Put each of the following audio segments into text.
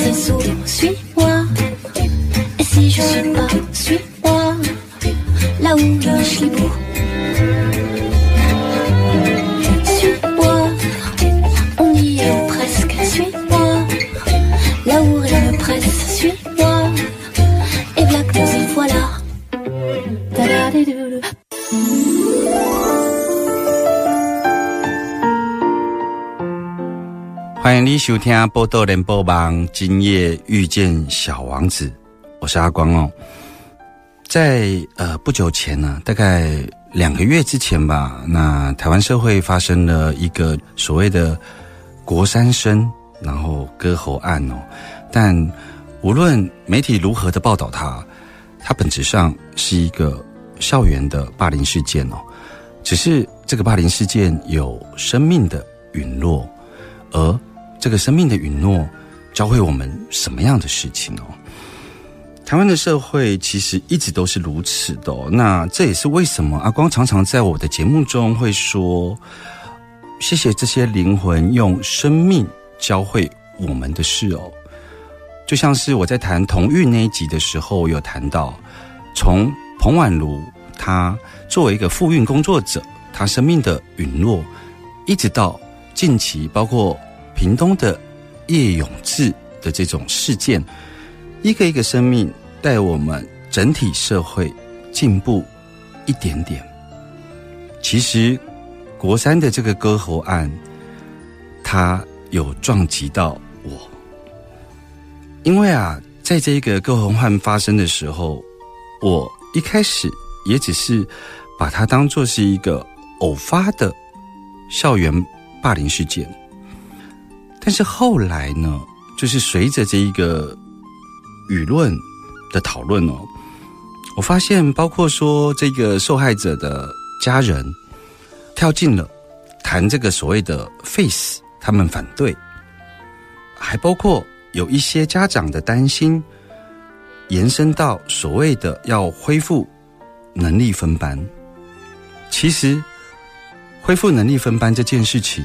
sais souvent, suis-moi. Et si je suis pas, suis-moi, là où je suis beau. 迎你收听《波多连播网》，今夜遇见小王子，我是阿光哦。在呃不久前呢，大概两个月之前吧，那台湾社会发生了一个所谓的国三生然后割喉案哦。但无论媒体如何的报道它，它本质上是一个校园的霸凌事件哦。只是这个霸凌事件有生命的陨落，而这个生命的允诺教会我们什么样的事情哦？台湾的社会其实一直都是如此的、那这也是为什么阿光常常在我的节目中会说，谢谢这些灵魂用生命教会我们的事哦。就像是我在谈同育那一集的时候，有谈到，从彭婉如她作为一个妇运工作者，她生命的陨落，一直到近期包括屏东的叶永志的这种事件，一个一个生命带我们整体社会进步一点点。其实国三的这个割喉案，它有撞击到我，因为啊，在这个割喉案发生的时候，我一开始也只是把它当做是一个偶发的校园霸凌事件。但是后来呢，就是随着这一个舆论的讨论哦，我发现包括说这个受害者的家人跳进了谈这个所谓的 face，他们反对，还包括有一些家长的担心，延伸到所谓的要恢复能力分班。其实恢复能力分班这件事情，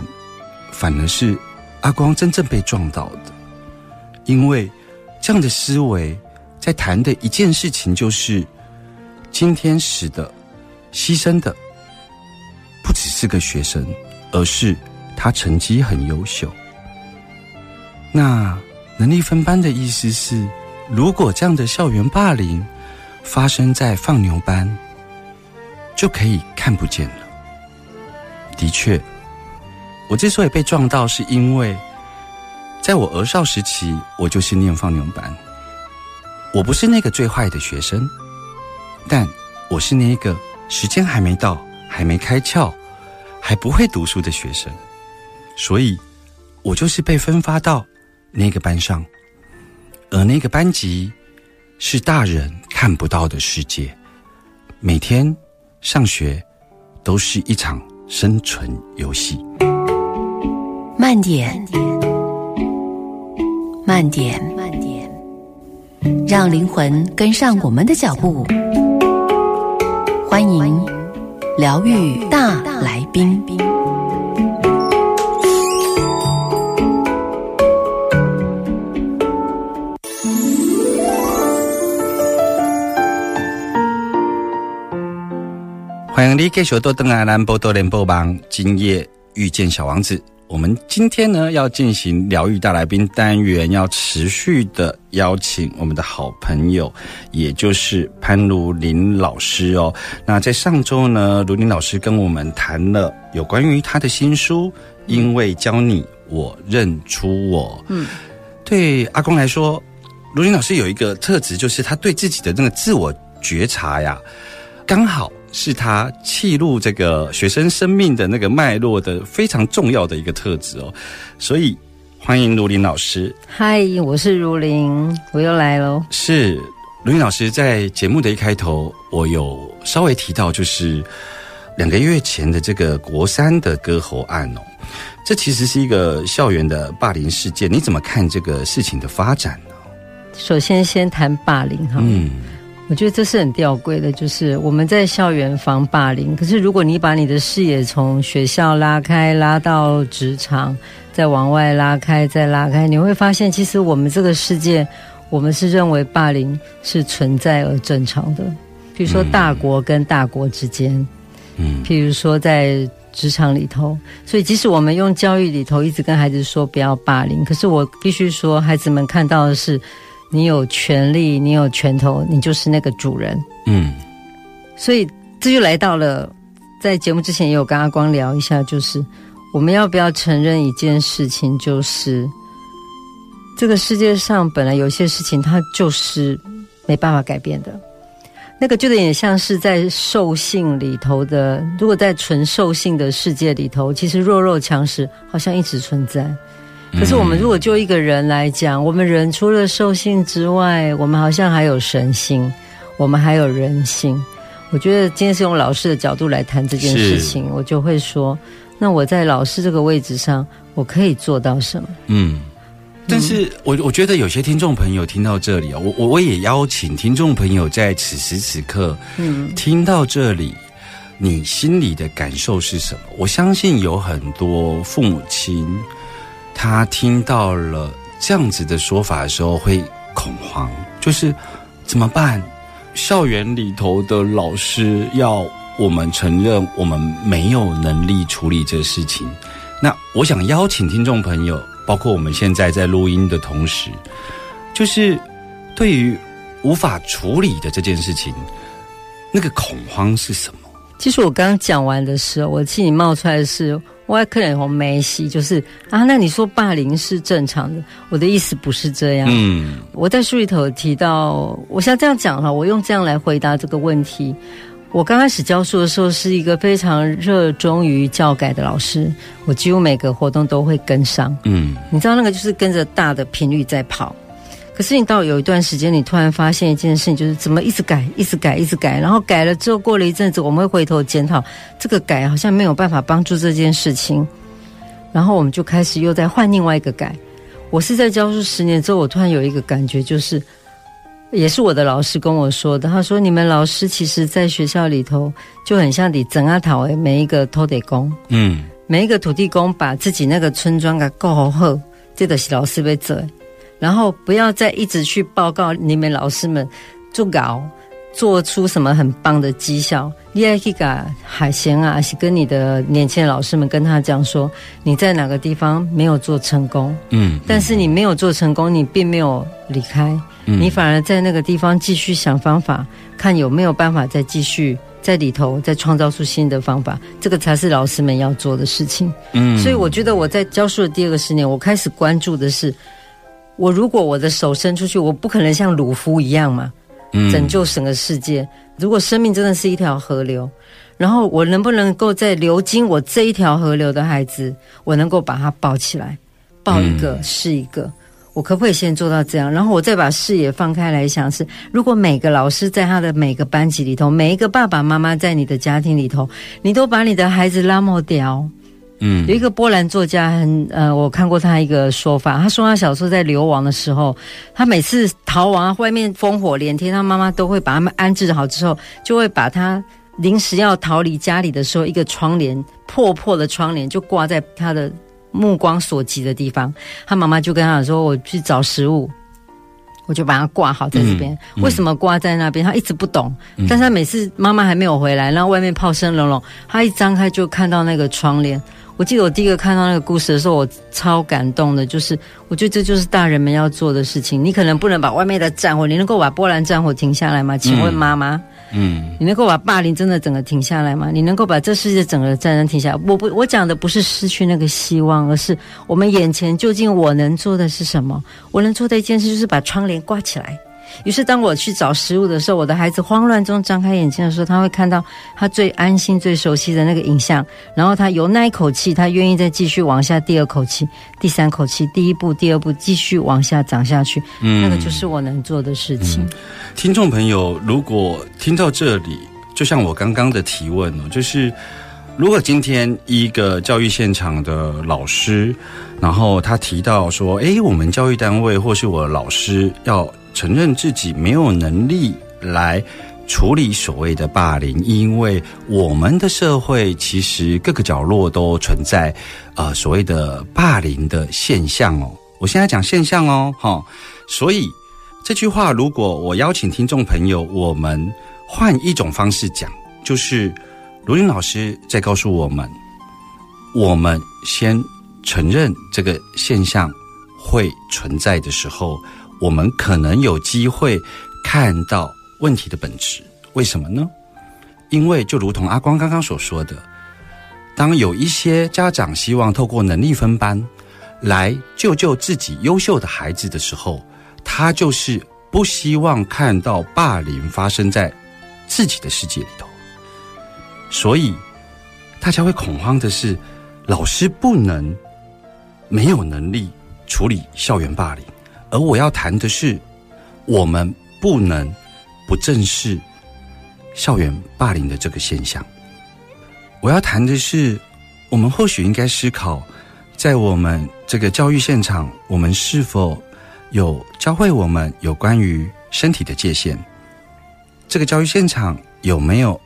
反而是。阿光真正被撞到的，因为这样的思维在谈的一件事情，就是今天使的牺牲的不只是个学生，而是他成绩很优秀。那能力分班的意思是，如果这样的校园霸凌发生在放牛班，就可以看不见了。的确。我之所以被撞到，是因为在我儿少时期，我就是念放牛班。我不是那个最坏的学生，但我是那个时间还没到、还没开窍、还不会读书的学生，所以我就是被分发到那个班上，而那个班级是大人看不到的世界，每天上学都是一场生存游戏。慢点，慢点，慢点，让灵魂跟上我们的脚步。欢迎疗愈大来宾。欢迎你继续多登来兰波多联播网，今夜遇见小王子。我们今天呢要进行疗愈大来宾单元，要持续的邀请我们的好朋友，也就是潘如林老师哦。那在上周呢，如林老师跟我们谈了有关于他的新书《因为教你，我认出我》。嗯，对阿公来说，如林老师有一个特质，就是他对自己的那个自我觉察呀，刚好。是他记录这个学生生命的那个脉络的非常重要的一个特质哦，所以欢迎卢林老师。嗨，我是如林，我又来喽。是卢林老师在节目的一开头，我有稍微提到，就是两个月前的这个国三的割喉案哦，这其实是一个校园的霸凌事件，你怎么看这个事情的发展呢？首先，先谈霸凌哈。嗯我觉得这是很吊诡的，就是我们在校园防霸凌，可是如果你把你的视野从学校拉开，拉到职场，再往外拉开，再拉开，你会发现，其实我们这个世界，我们是认为霸凌是存在而正常的。比如说大国跟大国之间，嗯譬如说在职场里头，所以即使我们用教育里头一直跟孩子说不要霸凌，可是我必须说，孩子们看到的是，你有权利，你有拳头，你就是那个主人。嗯所以这就来到了，在节目之前也有跟阿光聊一下，就是我们要不要承认一件事情，就是这个世界上本来有些事情它就是没办法改变的。那个就有点像是在兽性里头的，如果在纯兽性的世界里头，其实弱肉强食好像一直存在。可是我们如果就一个人来讲，我们人除了兽性之外，我们好像还有神性，我们还有人性。我觉得今天是用老师的角度来谈这件事情，我就会说，那我在老师这个位置上，我可以做到什么？嗯。但是我我觉得有些听众朋友听到这里啊，我我我也邀请听众朋友在此时此刻，嗯，听到这里，你心里的感受是什么？我相信有很多父母亲，他听到了这样子的说法的时候会恐慌，就是怎么办？校园里头的老师要我们承认我们没有能力处理这事情。那我想邀请听众朋友，包括我们现在在录音的同时，就是对于无法处理的这件事情，那个恐慌是什么？其实我刚刚讲完的时候，我心里冒出来的是，我还可能红梅西，就是啊，那你说霸凌是正常的，我的意思不是这样。嗯我在书里头有提到，我像这样讲哈，我用这样来回答这个问题。我刚开始教书的时候，是一个非常热衷于教改的老师，我几乎每个活动都会跟上。嗯你知道那个就是跟着大的频率在跑。可是你到有一段时间，你突然发现一件事情，就是怎么一直改，一直改，一直改，然后改了之后，过了一阵子，我们会回头检讨，这个改好像没有办法帮助这件事情，然后我们就开始又在换另外一个改。我是在教书十年之后，我突然有一个感觉，就是也是我的老师跟我说的，他说你们老师其实在学校里头就很像你整阿讨诶每一个土地公。嗯每一个土地公把自己那个村庄给够好后，这个是老师被责，然后不要再一直去报告你们老师们做稿，做出什么很棒的绩效。你也可以给海贤啊，是跟你的年轻的老师们跟他讲说，你在哪个地方没有做成功，嗯，但是你没有做成功，你并没有离开，嗯你反而在那个地方继续想方法，看有没有办法再继续在里头再创造出新的方法，这个才是老师们要做的事情。嗯所以我觉得我在教书的第二个十年，我开始关注的是，我如果我的手伸出去，我不可能像鲁夫一样嘛，嗯拯救整个世界。如果生命真的是一条河流，然后我能不能够在流经我这一条河流的孩子，我能够把他抱起来，抱一个是一个。我可不可以先做到这样？然后我再把视野放开来想是，如果每个老师在他的每个班级里头，每一个爸爸妈妈在你的家庭里头，你都把你的孩子拉莫掉。嗯有一个波兰作家很呃，我看过他一个说法，他说他小时候在流亡的时候，他每次逃亡，外面烽火连天，他妈妈都会把他们安置好之后，就会把他临时要逃离家里的时候，一个窗帘破破的窗帘就挂在他的目光所及的地方，他妈妈就跟他说：“我去找食物。”我就把它挂好在这边。嗯为什么挂在那边？他一直不懂，但是他每次妈妈还没有回来，然后外面炮声隆隆，他一张开就看到那个窗帘。我记得我第一个看到那个故事的时候，我超感动的，就是我觉得这就是大人们要做的事情。你可能不能把外面的战火，你能够把波兰战火停下来吗？请问妈妈，嗯你能够把霸凌真的整个停下来吗？你能够把这世界整个战争停下来？我不，我讲的不是失去那个希望，而是我们眼前究竟我能做的是什么？我能做的一件事就是把窗帘挂起来，于是当我去找食物的时候，我的孩子慌乱中张开眼睛的时候，他会看到他最安心、最熟悉的那个影像，然后他由那一口气，他愿意再继续往下，第二口气、第三口气，第一步、第二步继续往下长下去，嗯那个就是我能做的事情。听众朋友，如果听到这里，就像我刚刚的提问哦，就是如果今天一个教育现场的老师，然后他提到说，诶，我们教育单位或是我的老师要承认自己没有能力来处理所谓的霸凌，因为我们的社会其实各个角落都存在呃所谓的霸凌的现象哦。我现在讲现象哦，哈、所以这句话，如果我邀请听众朋友，我们换一种方式讲，就是卢林老师在告诉我们，我们先承认这个现象会存在的时候，我们可能有机会看到问题的本质。为什么呢？因为就如同阿光刚刚所说的，当有一些家长希望透过能力分班来救救自己优秀的孩子的时候，他就是不希望看到霸凌发生在自己的世界里头，所以大家会恐慌的是，老师不能没有能力处理校园霸凌，而我要谈的是，我们不能不正视校园霸凌的这个现象。我要谈的是，我们或许应该思考，在我们这个教育现场，我们是否有教会我们有关于身体的界限？这个教育现场有没有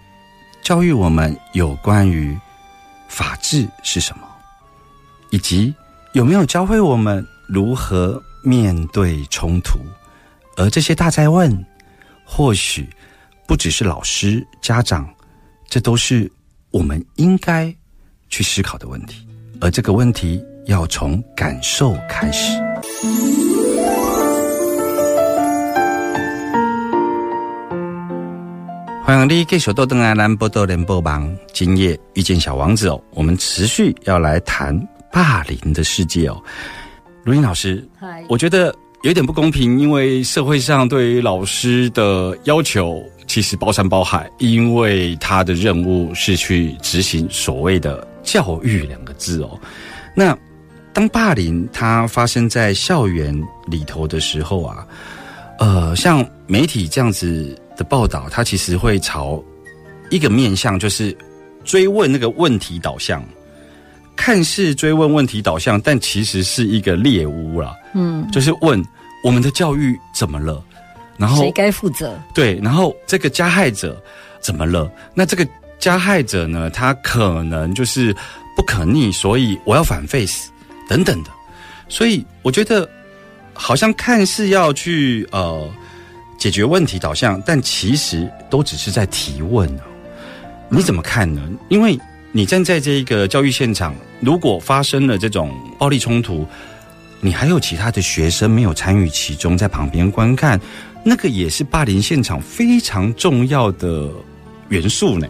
教育我们有关于法治是什么，以及有没有教会我们如何面对冲突？而这些大灾问，或许不只是老师、家长，这都是我们应该去思考的问题。而这个问题要从感受开始。欢迎你继续到邓来兰波多联播网，今夜遇见小王子哦。我们持续要来谈霸凌的世界哦。卢英老师，嗨，我觉得有点不公平，因为社会上对于老师的要求其实包山包海，因为他的任务是去执行所谓的教育两个字哦。那当霸凌它发生在校园里头的时候啊，呃，像媒体这样子的报道，它其实会朝一个面向，就是追问那个问题导向。看似追问问题导向，但其实是一个猎物啦。嗯，就是问我们的教育怎么了，然后谁该负责？对，然后这个加害者怎么了？那这个加害者呢，他可能就是不可逆，所以我要反 face 等等的。所以我觉得好像看似要去呃解决问题导向，但其实都只是在提问哦。你怎么看呢？因为你站在这一个教育现场，如果发生了这种暴力冲突，你还有其他的学生没有参与其中，在旁边观看，那个也是霸凌现场非常重要的元素呢。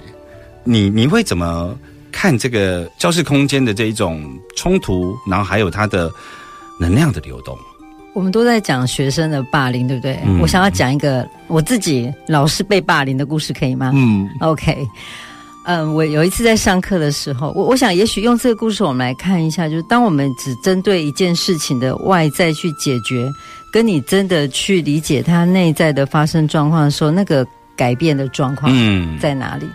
你你会怎么看这个教室空间的这一种冲突，然后还有它的能量的流动？我们都在讲学生的霸凌，对不对？嗯我想要讲一个我自己老师被霸凌的故事，可以吗？嗯 OK，嗯，我有一次在上课的时候，我我想也许用这个故事我们来看一下，就是当我们只针对一件事情的外在去解决，跟你真的去理解它内在的发生状况的时候，那个改变的状况嗯，在哪里？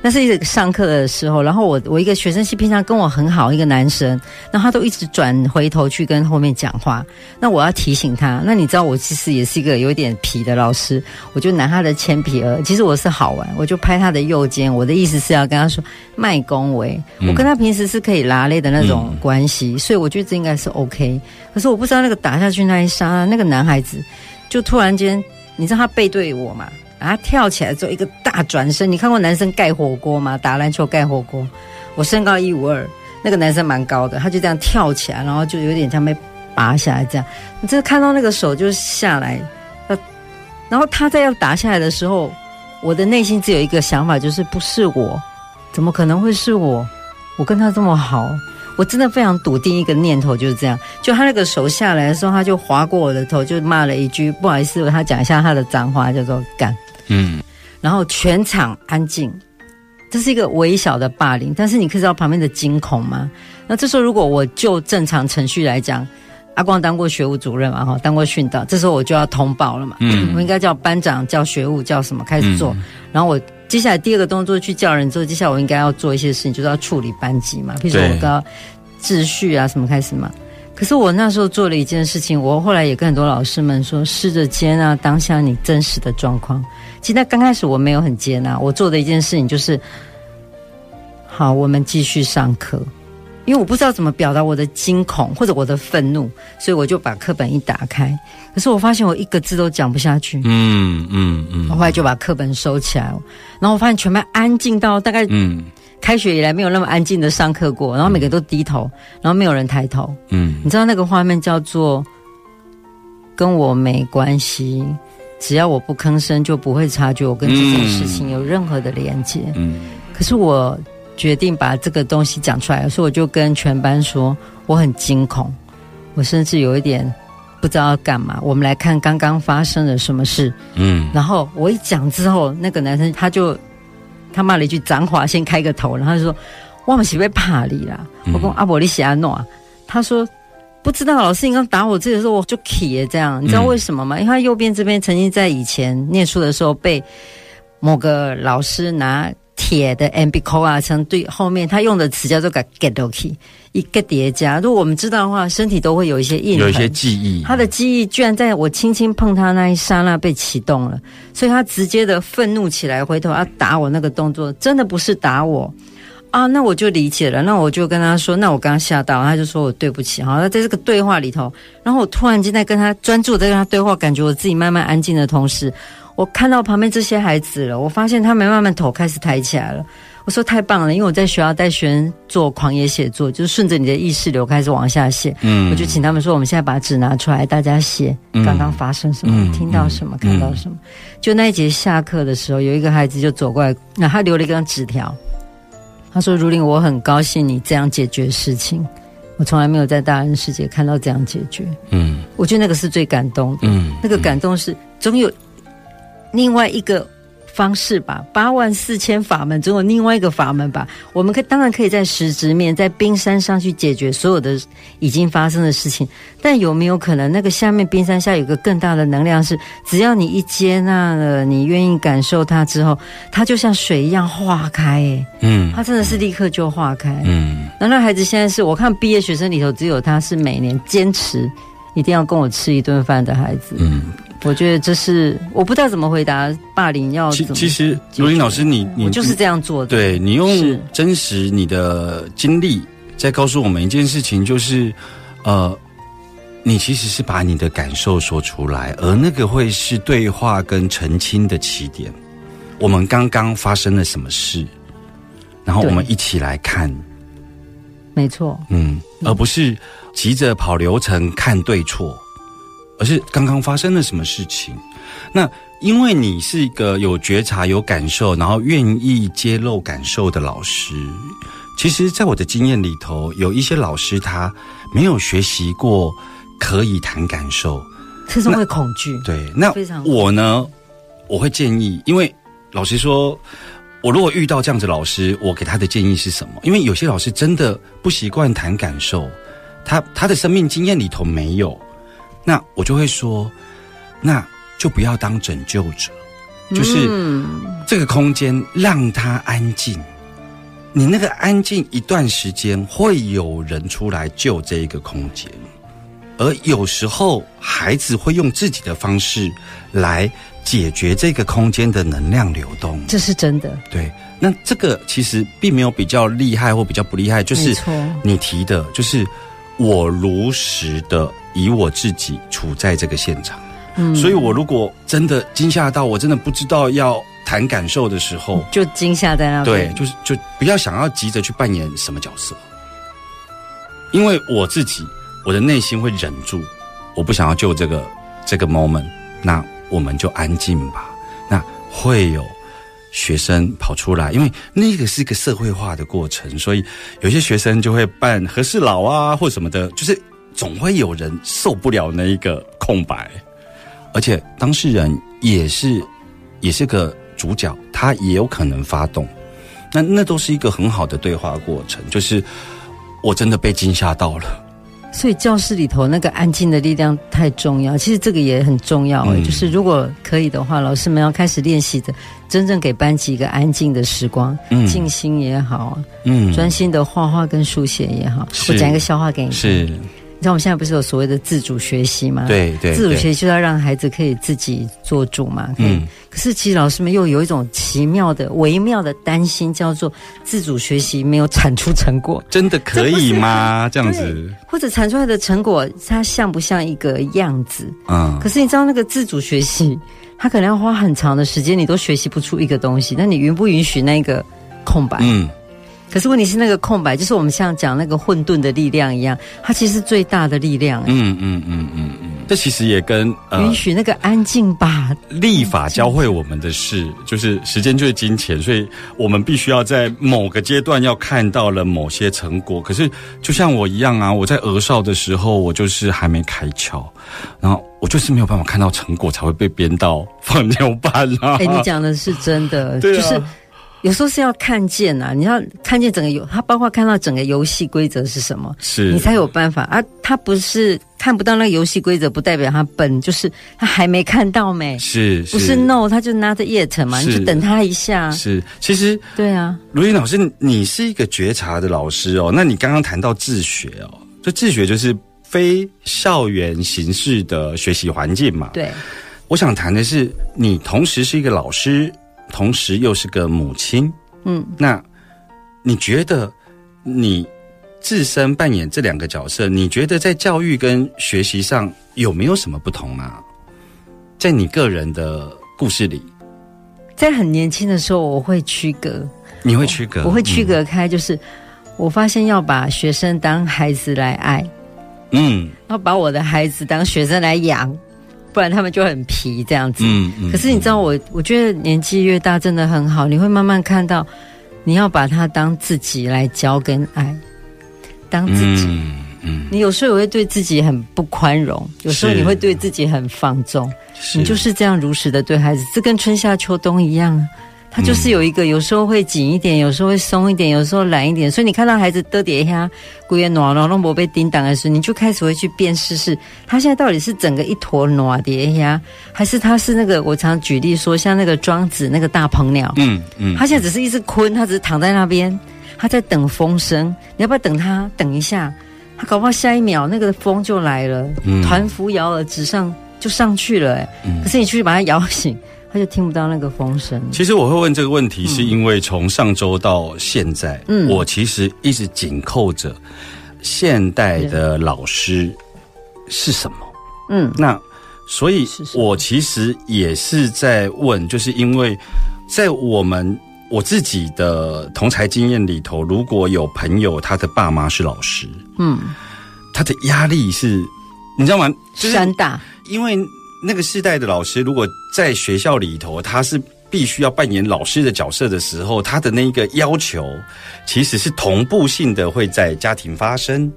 那是上课的时候，然后我我一个学生是平常跟我很好一个男生，那他都一直转回头去跟后面讲话。那我要提醒他，那你知道我其实也是一个有点皮的老师，我就拿他的铅笔盒，其实我是好玩，我就拍他的右肩。我的意思是要跟他说卖恭维，我跟他平时是可以拉累的那种关系，所以我觉得这应该是 OK。可是我不知道那个打下去那一刹那，那个男孩子就突然间，你知道他背对我嘛？啊跳起来之后，一个大转身。你看过男生盖火锅吗？打篮球盖火锅。我身高一五二，那个男生蛮高的，他就这样跳起来，然后就有点像被拔下来这样。你真的看到那个手就下来，呃，然后他在要打下来的时候，我的内心只有一个想法，就是不是我，怎么可能会是我？我跟他这么好，我真的非常笃定一个念头就是这样。就他那个手下来的时候，他就划过我的头，就骂了一句：“不好意思，他讲一下他的脏话，叫做干。”嗯然后全场安静。这是一个微小的霸凌，但是你可以知道旁边的惊恐吗？那这时候如果我就正常程序来讲，阿光当过学务主任嘛，哈，当过训导，这时候我就要通报了嘛。嗯我应该叫班长、叫学务、叫什么开始做。然后我接下来第二个动作去叫人之后，接下来我应该要做一些事情，就是要处理班级嘛，比如我要秩序啊什么开始嘛。可是我那时候做了一件事情，我后来也跟很多老师们说，试着接纳当下你真实的状况。其实那刚开始我没有很接纳，我做的一件事情就是，好，我们继续上课。因为我不知道怎么表达我的惊恐或者我的愤怒，所以我就把课本一打开。可是我发现我一个字都讲不下去，嗯嗯嗯我后来就把课本收起来了。然后我发现全班安静到大概嗯开学以来没有那么安静的上课过，然后每个都低头，然后没有人抬头。嗯你知道那个画面叫做“跟我没关系”，只要我不吭声，就不会察觉我跟这件事情有任何的连接。嗯可是我决定把这个东西讲出来，所以我就跟全班说我很惊恐，我甚至有一点不知道要干嘛。我们来看刚刚发生了什么事。嗯然后我一讲之后，那个男生他就他骂了一句脏话，先开个头，然后就说：“我们是被怕你啦。嗯我跟阿伯利西亚诺啊，他说。不知道老师，你刚打我这个时候，我就起耶这样，你知道为什么吗？因为他右边这边曾经在以前念书的时候被某个老师拿铁的 m b c o 啊，成对后面他用的词叫做个 get ok，一个叠加。如果我们知道的话，身体都会有一些印痕，有一些记忆，他的记忆居然在我轻轻碰他那一刹那被启动了，所以他直接的愤怒起来，回头要打我那个动作，真的不是打我啊，那我就理解了，那我就跟他说，那我刚刚吓到，他就说我对不起，好，那在这个对话里头，然后我突然间在跟他专注在跟他对话，感觉我自己慢慢安静的同时，我看到旁边这些孩子了，我发现他们慢慢头开始抬起来了。我说太棒了，因为我在学校带学生做狂野写作，就是顺着你的意识流开始往下写。嗯我就请他们说，我们现在把纸拿出来，大家写嗯刚刚发生什么，嗯听到什么，嗯看到什么。就那一节下课的时候，有一个孩子就走过来，那他留了一张纸条，他说：“如林，我很高兴你这样解决事情，我从来没有在大人世界看到这样解决。嗯。我觉得那个是最感动的，嗯那个感动是总有另外一个方式吧，八万四千法门，总有另外一个法门吧。我们可当然可以在实质面，在冰山上去解决所有的已经发生的事情，但有没有可能那个下面冰山下有个更大的能量是，只要你一接纳了，你愿意感受它之后，它就像水一样化开，诶，嗯它真的是立刻就化开。嗯那那孩子现在是我看毕业学生里头，只有他是每年坚持一定要跟我吃一顿饭的孩子。嗯，我觉得这是我不知道怎么回答霸凌要怎么。其其实罗琳老师你，你我就是这样做的。对你用真实你的经历在告诉我们一件事情，就是呃，你其实是把你的感受说出来，而那个会是对话跟澄清的起点。我们刚刚发生了什么事，然后我们一起来看，没错，嗯，而不是急着跑流程看对错，而是刚刚发生了什么事情。那因为你是一个有觉察、有感受，然后愿意揭露感受的老师，其实，在我的经验里头，有一些老师他没有学习过可以谈感受，这是会恐惧。对，那我呢，我会建议，因为老实说，我如果遇到这样子老师，我给他的建议是什么？因为有些老师真的不习惯谈感受，他他的生命经验里头没有，那我就会说，那就不要当拯救者，就是嗯，这个空间让他安静。你那个安静一段时间，会有人出来救这一个空间，而有时候孩子会用自己的方式来解决这个空间的能量流动。这是真的，对，那这个其实并没有比较厉害或比较不厉害，就是你提的，就是我如实的以我自己处在这个现场。嗯，所以我如果真的惊吓到，我真的不知道要谈感受的时候，就惊吓在那对。，就是就不要想要急着去扮演什么角色，因为我自己我的内心会忍住，我不想要救这个这个 moment，那我们就安静吧。那会有学生跑出来，因为那个是一个社会化的过程，所以有些学生就会扮和事佬啊，或什么的，就是总会有人受不了那一个空白，而且当事人也是也是个主角，他也有可能发动，那那都是一个很好的对话过程，就是我真的被惊吓到了。所以教室里头那个安静的力量太重要，其实这个也很重要。嗯就是如果可以的话，老师们要开始练习的，真正给班级一个安静的时光，嗯静心也好专心的画画跟书写也好。我讲一个笑话给你听。是，你知道我们现在不是有所谓的自主学习吗？。对对，自主学习就是要让孩子可以自己做主嘛。嗯可是其实老师们又有一种奇妙的、微妙的担心，叫做自主学习没有产出成果。真的可以吗？这样子，或者产出来的成果，它像不像一个样子？嗯可是你知道那个自主学习，它可能要花很长的时间，你都学习不出一个东西。那你允不允许那个空白？嗯可是问题是，那个空白就是我们像讲那个混沌的力量一样，它其实是最大的力量。嗯嗯嗯嗯嗯，这其实也跟呃允许那个安静吧，立法教会我们的事，就是时间就是金钱，所以我们必须要在某个阶段要看到了某些成果。可是就像我一样啊，我在儿少的时候，我就是还没开窍，然后我就是没有办法看到成果，才会被编到放牛班啊。哎、你讲的是真的，对啊就是有时候是要看见啊，你要看见整个游，它包括看到整个游戏规则是什么，是你才有办法啊。他不是看不到那个游戏规则，不代表他笨，就是他还没看到没，是不是 no，他就 not yet 嘛，你就等他一下。是，其实对啊，卢云老师，你是一个觉察的老师哦。那你刚刚谈到自学哦，就自学就是非校园形式的学习环境嘛。对，我想谈的是，你同时是一个老师，同时又是个母亲。嗯，那你觉得你自身扮演这两个角色，你觉得在教育跟学习上有没有什么不同啊？在你个人的故事里，在很年轻的时候，我会区隔，你会区隔？我会区隔开，就是我发现要把学生当孩子来爱。嗯。要把我的孩子当学生来养，不然他们就很皮这样子。嗯嗯可是你知道我，我觉得年纪越大真的很好，你会慢慢看到，你要把他当自己来教跟爱，当自己。嗯嗯，你有时候也会对自己很不宽容，有时候你会对自己很放纵，你就是这样如实的对孩子，这跟春夏秋冬一样啊。他就是有一个，有时候会紧一点，有时候会松一点，有时候懒一点。所以你看到孩子得叠下，骨也暖了，弄不被叮当的时候，你就开始会去辨识是他现在到底是整个一坨暖叠下，还是他是那个我常举例说，像那个庄子那个大鹏鸟，嗯嗯，他现在只是一只鲲，他只是躺在那边，他在等风声。你要不要等他？等一下，他搞不好下一秒那个风就来了，嗯团扶摇而直上就上去了、哎、嗯可是你去把它摇醒，他就听不到那个风声。其实我会问这个问题，是因为从上周到现在，嗯我其实一直紧扣着现代的老师是什么。嗯，那所以我其实也是在问，就是因为在我们我自己的同才经验里头，如果有朋友他的爸妈是老师，嗯，他的压力是，你知道吗？就是山大，因为那个世代的老师，如果在学校里头，他是必须要扮演老师的角色的时候，他的那个要求其实是同步性的会在家庭发生。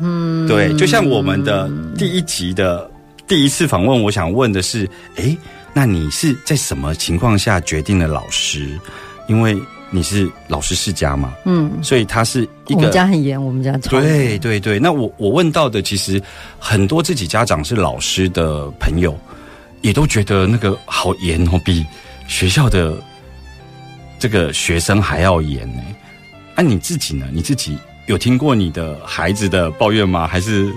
嗯，对，就像我们的第一集的第一次访问，我想问的是，诶，那你是在什么情况下决定了老师？因为你是老师世家嘛，嗯，所以他是一我个们家很严，我们家超严对对对，那我我问到的，其实很多自己家长是老师的朋友，也都觉得那个好严哦，比学校的这个学生还要严呢。那、你自己呢？你自己有听过你的孩子的抱怨吗？还是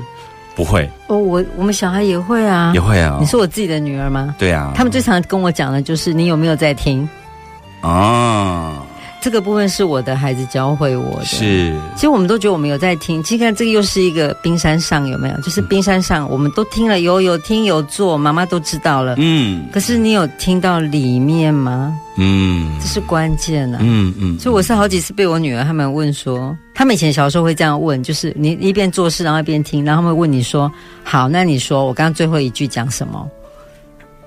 不会？哦，我我们小孩也会啊，也会啊。你是我自己的女儿吗？对啊，他们最常跟我讲的就是你有没有在听？啊，这个部分是我的孩子教会我的。是其实我们都觉得我们有在听，其实看这个又是一个冰山上有没有？就是冰山上我们都听了，有有听有做，妈妈都知道了。嗯可是你有听到里面吗？嗯这是关键啊！嗯嗯，所以我是好几次被我女儿他们问说，他们以前小时候会这样问，就是你一边做事然后一边听，然后他们会问你说：“好，那你说我刚刚最后一句讲什么？”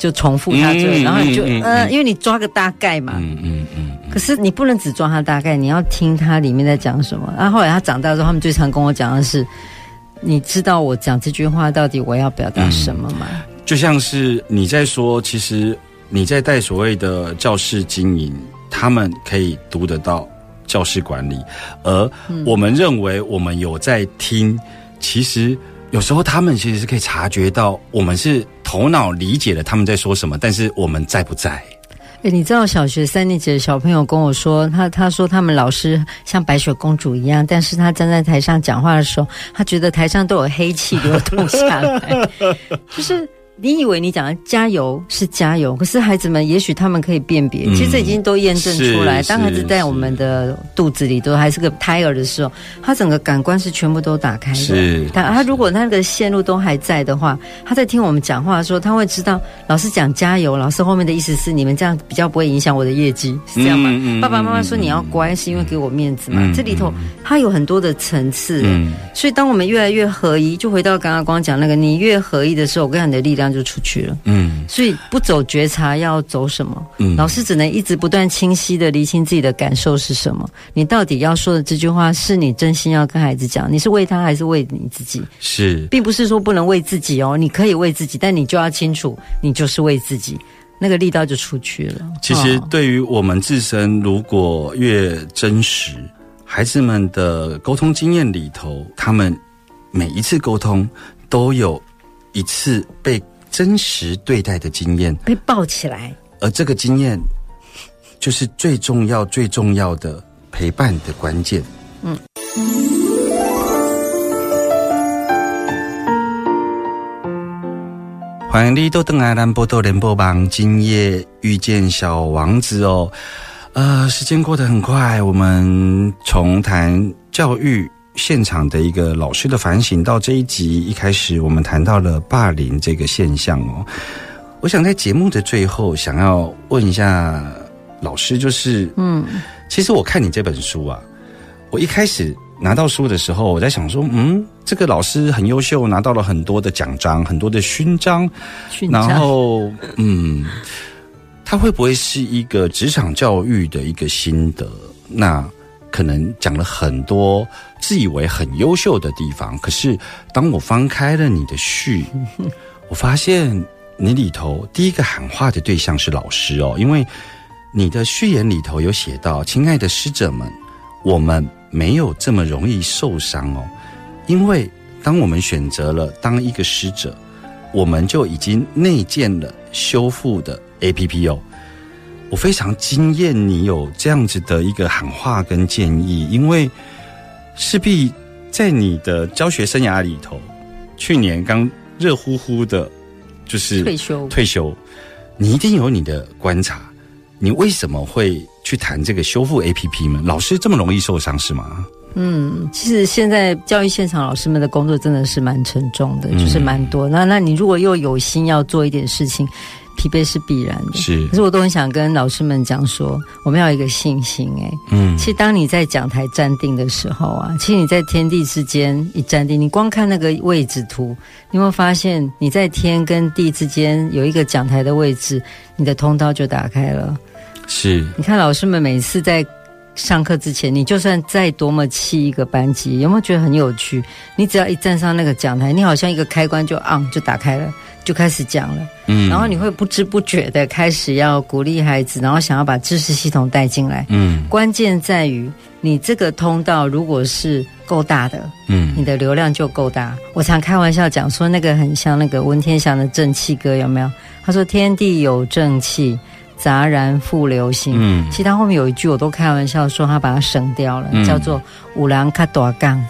就重复它这，嗯然后你就呃，嗯因为你抓个大概嘛。嗯嗯嗯，可是你不能只抓它大概，你要听它里面在讲什么。然后后来他长大之后，他们最常跟我讲的是：你知道我讲这句话到底我要表达什么吗？就像是你在说，其实你在带所谓的教室经营，他们可以读得到教室管理，而我们认为我们有在听，其实有时候他们其实是可以察觉到，我们是头脑理解了他们在说什么，但是我们在不在？哎，你知道小学三年级的小朋友跟我说，他他说他们老师像白雪公主一样，但是他站在台上讲话的时候，他觉得台上都有黑气流动下来，就是。你以为你讲的加油是加油，可是孩子们也许他们可以辨别，嗯其实这已经都验证出来。当孩子在我们的肚子里都还是个胎儿的时候，他整个感官是全部都打开的。是他他如果那个线路都还在的话，他在听我们讲话的时候，他会知道老师讲加油，老师后面的意思是你们这样比较不会影响我的业绩，是这样吗？嗯嗯爸爸妈妈说你要乖，是因为给我面子嘛？嗯这里头他有很多的层次。嗯，所以，当我们越来越合一，就回到刚刚光讲那个，你越合一的时候，我跟，你的力量就出去了。嗯所以，不走觉察，要走什么？嗯老师只能一直不断清晰的厘清自己的感受是什么。你到底要说的这句话，是你真心要跟孩子讲，你是为他还是为你自己？是并不是说不能为自己哦，你可以为自己，但你就要清楚，你就是为自己，那个力道就出去了。其实哦对于我们自身，如果越真实，孩子们的沟通经验里头，他们每一次沟通都有一次被真实对待的经验，被抱起来，而这个经验就是最重要、最重要的陪伴的关键。嗯欢迎你都登来兰波多联播榜，今夜遇见小王子哦。呃，时间过得很快，我们从谈教育现场的一个老师的反省，到这一集一开始我们谈到了霸凌这个现象哦。我想在节目的最后，想要问一下老师，就是嗯，其实我看你这本书啊，我一开始拿到书的时候，我在想说，嗯，这个老师很优秀，拿到了很多的奖章，很多的勋章，然勋章然后嗯，他会不会是一个职场教育的一个心得？那可能讲了很多自以为很优秀的地方，可是当我翻开了你的序，我发现你里头第一个喊话的对象是老师哦，因为你的序言里头有写到：“亲爱的师者们，我们没有这么容易受伤哦，因为当我们选择了当一个师者，我们就已经内建了修复的 A P P 哦。”我非常惊艳你有这样子的一个喊话跟建议，因为势必在你的教学生涯里头，去年刚热乎乎的，就是退休退休，你一定有你的观察。你为什么会去谈这个修复 A P P 呢？老师这么容易受伤是吗？嗯，其实现在教育现场老师们的工作真的是蛮沉重的，嗯就是蛮多。那那你如果又有心要做一点事情，疲惫是必然的。是可是我都很想跟老师们讲说，我们要有一个信心、哎，嗯其实当你在讲台站定的时候啊，其实你在天地之间一站定，你光看那个位置图，你有没有发现你在天跟地之间有一个讲台的位置，你的通道就打开了。是你看老师们每次在上课之前，你就算再多么气一个班级，有没有觉得很有趣？你只要一站上那个讲台，你好像一个开关就 on 就打开了，就开始讲了。嗯然后你会不知不觉的开始要鼓励孩子，然后想要把知识系统带进来。嗯关键在于你这个通道如果是够大的，嗯你的流量就够大。我常开玩笑讲说，那个很像那个文天祥的正气歌，有没有？他说：“天地有正气，杂然复流行。”嗯其实他后面有一句我都开玩笑说他把它省掉了，嗯叫做“五郎卡大杠，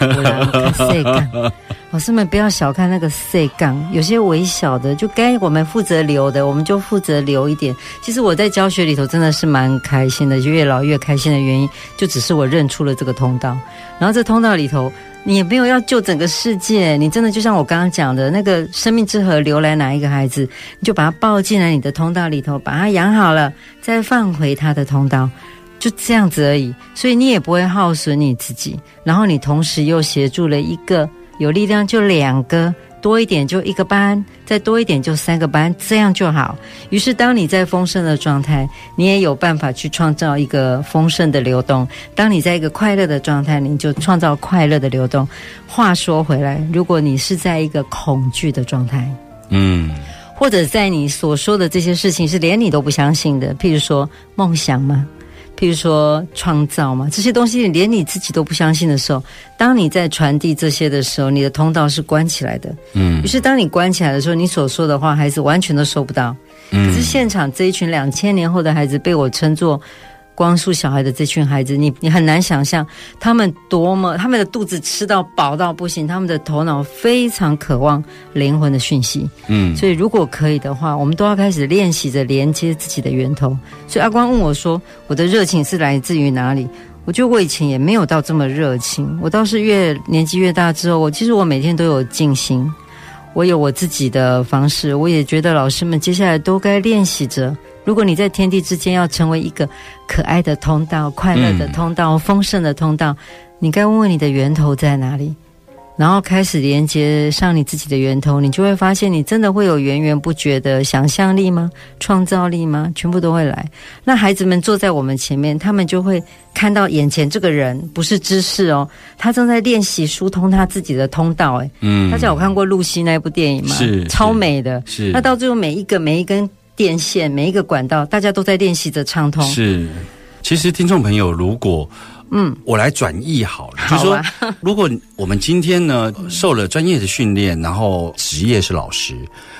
五郎卡细杠”。老师们不要小看那个细杠，有些微小的就该我们负责留的，我们就负责留一点。其实我在教学里头真的是蛮开心的，就越老越开心的原因，就只是我认出了这个通道，然后这通道里头。你也没有要救整个世界，你真的就像我刚刚讲的那个生命之河流来哪一个孩子，你就把他抱进来你的通道里头，把他养好了，再放回他的通道，就这样子而已。所以你也不会耗损你自己，然后你同时又协助了一个有力量，就两个多一点就一个班，再多一点就三个班，这样就好。于是，当你在丰盛的状态，你也有办法去创造一个丰盛的流动；当你在一个快乐的状态，你就创造快乐的流动。话说回来，如果你是在一个恐惧的状态，嗯或者在你所说的这些事情是连你都不相信的，譬如说梦想吗？譬如说创造嘛，这些东西连你自己都不相信的时候，当你在传递这些的时候，你的通道是关起来的。嗯于是当你关起来的时候，你所说的话，孩子完全都收不到。可是嗯现场这一群两千年后的孩子，被我称作光速小孩的这群孩子，你你很难想象他们多么他们的肚子吃到饱到不行，他们的头脑非常渴望灵魂的讯息。嗯所以如果可以的话，我们都要开始练习着连接自己的源头。所以阿光问我说：“我的热情是来自于哪里？”我觉得我以前也没有到这么热情，我倒是越年纪越大之后，我其实我每天都有静心，我有我自己的方式。我也觉得老师们接下来都该练习着。如果你在天地之间要成为一个可爱的通道、快乐的通道、丰盛的通道，你该问问你的源头在哪里。然后开始连接上你自己的源头，你就会发现，你真的会有源源不绝的想象力吗？创造力吗？全部都会来。那孩子们坐在我们前面，他们就会看到眼前这个人不是知识哦，他正在练习疏通他自己的通道。哎，嗯大家有看过露西那部电影吗？是超美的。是那到最后，每一个每一根电线，每一个管道，大家都在练习着畅通。是，其实听众朋友，如果嗯，我来转译好了，好就说，如果我们今天呢受了专业的训练，然后职业是老师，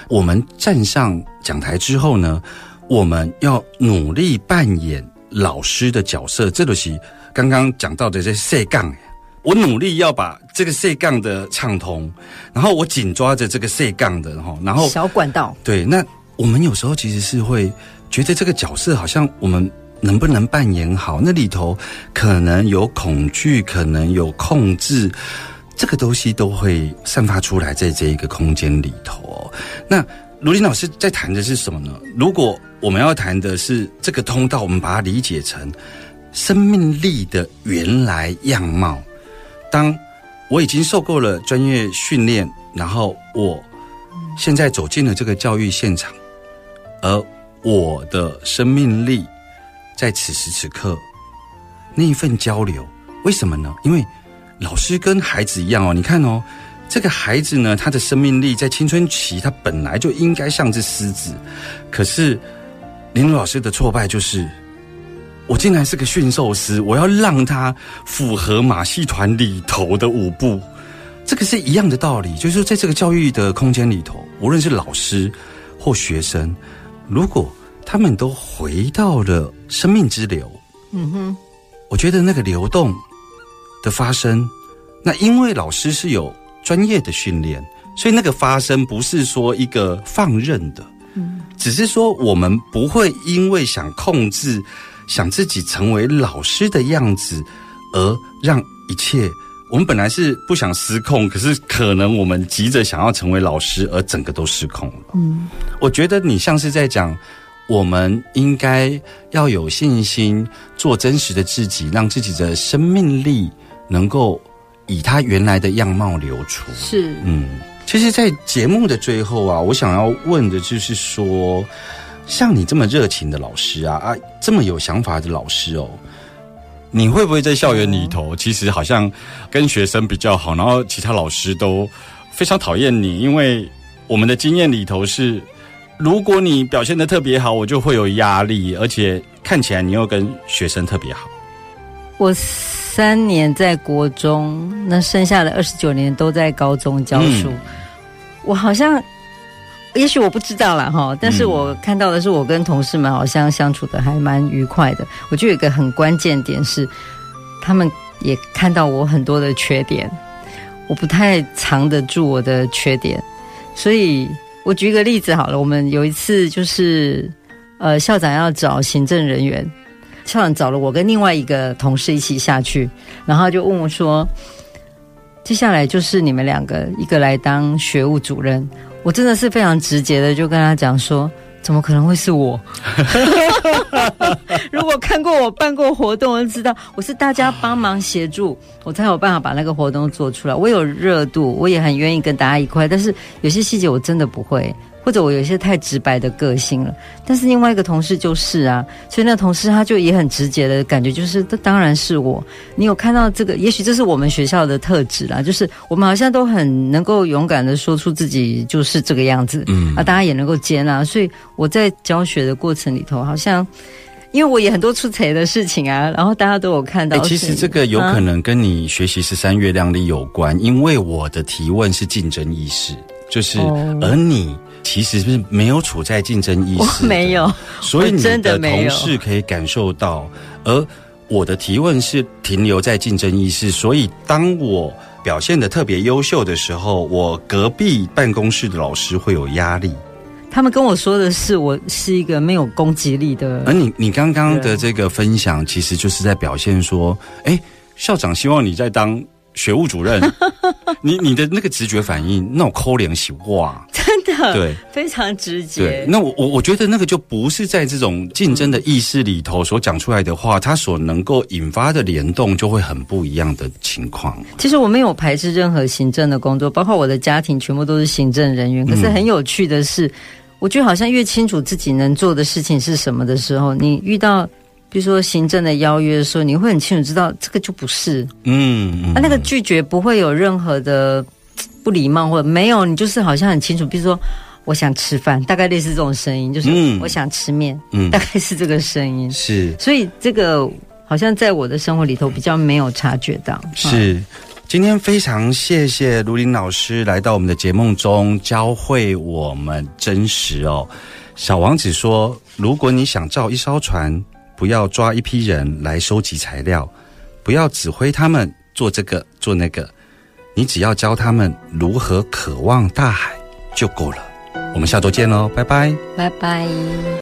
我们站上讲台之后呢，我们要努力扮演老师的角色，这就是刚刚讲到的这 C 杠。我努力要把这个 C 杠的畅通，然后我紧抓着这个 C 杠的哈，然后小管道，对，那我们有时候其实是会觉得这个角色好像我们能不能扮演好？那里头可能有恐惧，可能有控制，这个东西都会散发出来在这一个空间里头。那卢林老师在谈的是什么呢？如果我们要谈的是这个通道，我们把它理解成生命力的原来样貌。当我已经受够了专业训练，然后我现在走进了这个教育现场，而我的生命力在此时此刻那一份交流，为什么呢？因为老师跟孩子一样哦，你看哦，这个孩子呢，他的生命力在青春期，他本来就应该像只狮子，可是林老师的挫败就是。我竟然是个驯兽师，我要让他符合马戏团里头的舞步，这个是一样的道理。就是说，在这个教育的空间里头，无论是老师或学生，如果他们都回到了生命之流，嗯哼，我觉得那个流动的发生，那因为老师是有专业的训练，所以那个发生不是说一个放任的，嗯，只是说我们不会因为想控制。想自己成为老师的样子，而让一切，我们本来是不想失控，可是可能我们急着想要成为老师，而整个都失控了。嗯，我觉得你像是在讲，我们应该要有信心，做真实的自己，让自己的生命力能够以他原来的样貌流出。是，嗯，其实，在节目的最后啊，我想要问的就是说。像你这么热情的老师啊啊，这么有想法的老师哦，你会不会在校园里头，其实好像跟学生比较好，然后其他老师都非常讨厌你？因为我们的经验里头是，如果你表现的特别好，我就会有压力，而且看起来你又跟学生特别好。我三年在国中，那剩下的二十九年都在高中教书，嗯我好像。也许我不知道啦哈，但是我看到的是，我跟同事们好像相处的还蛮愉快的。我觉得有一个很关键点是，他们也看到我很多的缺点，我不太藏得住我的缺点，所以我举一个例子好了。我们有一次就是，呃，校长要找行政人员，校长找了我跟另外一个同事一起下去，然后就问我说：“接下来就是你们两个，一个来当学务主任。”我真的是非常直接的就跟他讲说，怎么可能会是我？如果看过我办过活动，就知道我是大家帮忙协助，我才有办法把那个活动做出来。我有热度，我也很愿意跟大家一块，但是有些细节我真的不会。或者我有一些太直白的个性了，但是另外一个同事就是啊，所以那同事他就也很直接的感觉，就是这当然是我。你有看到这个？也许这是我们学校的特质啦，就是我们好像都很能够勇敢的说出自己就是这个样子，嗯啊，大家也能够接纳。所以我在教学的过程里头，好像因为我也很多出彩的事情啊，然后大家都有看到。其实这个有可能跟你学习十三月亮历有关，因为我的提问是竞争意识，就是而你。其实是没有处在竞争意识，没有，所以你的同事可以感受到，而我的提问是停留在竞争意识，所以当我表现的特别优秀的时候，我隔壁办公室的老师会有压力。他们跟我说的是，我是一个没有攻击力的。而你，你刚刚的这个分享，其实就是在表现说，哎，校长希望你在当。学务主任，你你的那个直觉反应，那种抠脸洗哇，真的对，非常直接。对，那我我我觉得那个就不是在这种竞争的意识里头所讲出来的话，它所能够引发的联动就会很不一样的情况。其实我没有排斥任何行政的工作，包括我的家庭全部都是行政人员。可是很有趣的是，我觉得好像越清楚自己能做的事情是什么的时候，你遇到。比如说行政的邀约的时候，你会很清楚知道这个就不是，嗯，啊，那个拒绝不会有任何的不礼貌或者没有，你就是好像很清楚。比如说我想吃饭，大概类似这种声音，就是我想吃面，嗯，大概是这个声音，是。所以这个好像在我的生活里头比较没有察觉到。是，今天非常谢谢卢林老师来到我们的节目中教会我们真实哦。小王子说：“如果你想造一艘船。”不要抓一批人来收集材料，不要指挥他们做这个做那个，你只要教他们如何渴望大海就够了。我们下周见喽，拜拜，拜拜。